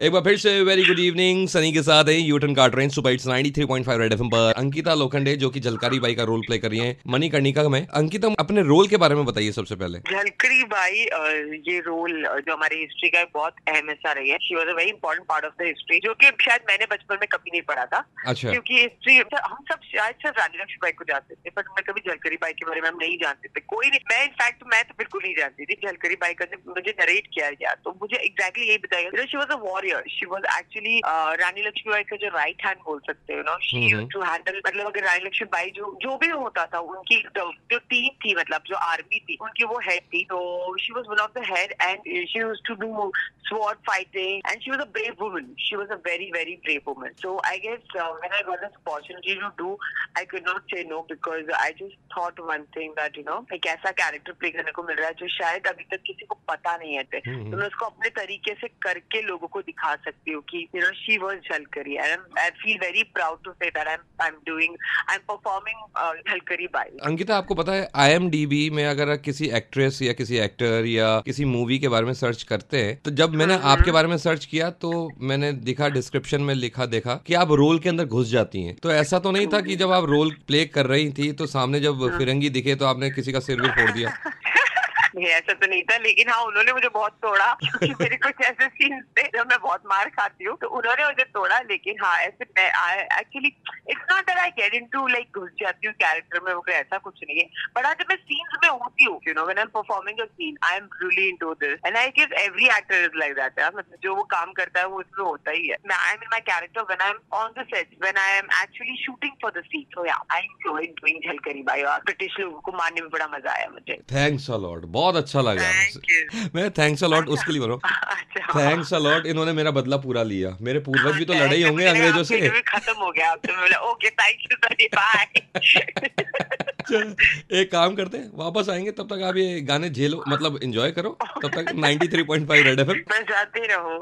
एक बार फिर से वेरी गुड इवनिंग सनी के साथ है यूटन का ट्रेन सुपर इट्स 93.5 रेड एफएम पर। अंकिता लोखंडे जो कि झलकारी बाई का रोल प्ले कर रही हैं मनी कर्णिका में। अंकिता अपने रोल के बारे में बताइए सबसे पहले। झलकरी बाई ये रोल जो हमारी हिस्ट्री का बहुत अहम हिस्सा रही है। She was a very important part of the history जो की शायद मैंने बचपन में कभी नहीं पढ़ा था। अच्छा। क्योंकि हिस्ट्री हम सब शायद सिर्फ़ रानी लक्ष्मीबाई को जानते थे पर मैं कभी झलकरी बाई के बारे में हम नहीं जानते थे। कोई नहीं मैं इनफैक्ट मैं तो बिल्कुल नहीं जानती थी झलकरी बाई का जब मुझे नरेट किया गया तो मुझे एग्जैक्टली यही बताया she was a warrior she was actually Rani Lakshmibai का जो राइट हैंड बोल सकते हो नो शी। टू हैंडल मतलब अगर रानी लक्ष्मीबाई जो जो भी होता था उनकी जो टीम थी मतलब जो आर्मी थी उनकी वो हेड थी तो she was one of the head and she use to do sword fighting and she was a brave woman. She was a very very brave woman. So i guess uh, when i got this opportunity to do i could not say no because i just thought one thing that you know एक ऐसा character play करने को मिल रहा है जो शायद अभी तक किसी को पता नहीं है। तो हम्म। मैं उसको अपने तरीके से करके लोगों को दिखा सकती हूँ कि you know she was Jhalkari and I feel very proud to say that I am I am doing I am performing Jhalkari Bai Ankita आपको पता है आईएमडीबी में अगर किसी एक्ट्रेस या किसी एक्टर या किसी मूवी के बारे में सर्च करते हैं तो जब मैंने आपके बारे में सर्च किया तो मैंने दिखा डिस्क्रिप्शन में लिखा देखा कि आप रोल के अंदर घुस जाती हैं। तो ऐसा तो नहीं था कि जब आप रोल प्ले कर रही थी तो सामने जब फिरंगी दिखे तो आपने किसी का सिर भी फोड़ दिया। नहीं, ऐसा तो नहीं था, लेकिन हाँ उन्होंने मुझे बहुत तोड़ा क्योंकि मेरे कुछ ऐसे सीन थे जब मैं बहुत मार खाती हूँ तो उन्होंने मुझे तोड़ा, लेकिन हाँ ऐसे मैं actually it's not that I get into like घुस जाती हूँ कैरेक्टर में वो ऐसा कुछ नहीं है बट हाँ जब मैं सीन्स में होती हूँ you know when I performing a scene I am really into this and I guess every actor is like that मतलब जो वो काम करता है, वो उसमें होता ही है। I am in my character when I am on the set when I am actually shooting for the scene so yeah I enjoy doing Jhalkari Bai और ब्रिटिश लोगों को मारने में बड़ा मज़ा आया मुझे। थैंक्स अ लॉट बहुत अच्छा लगा मैं थैंक्स अलॉट उसके लिए बोल रहा अच्छा थैंक्स अलॉट इन्होंने मेरा बदला पूरा लिया। मेरे पूर्वज भी तो लड़े ही होंगे अंग्रेज़ों से। खत्म हो गया एक काम करते हैं वापस आएँगे तब तक आप ये गाने झेलो मतलब एंजॉय करो तब तक 93.5 रेड एफएम मैं जाती रहूँ।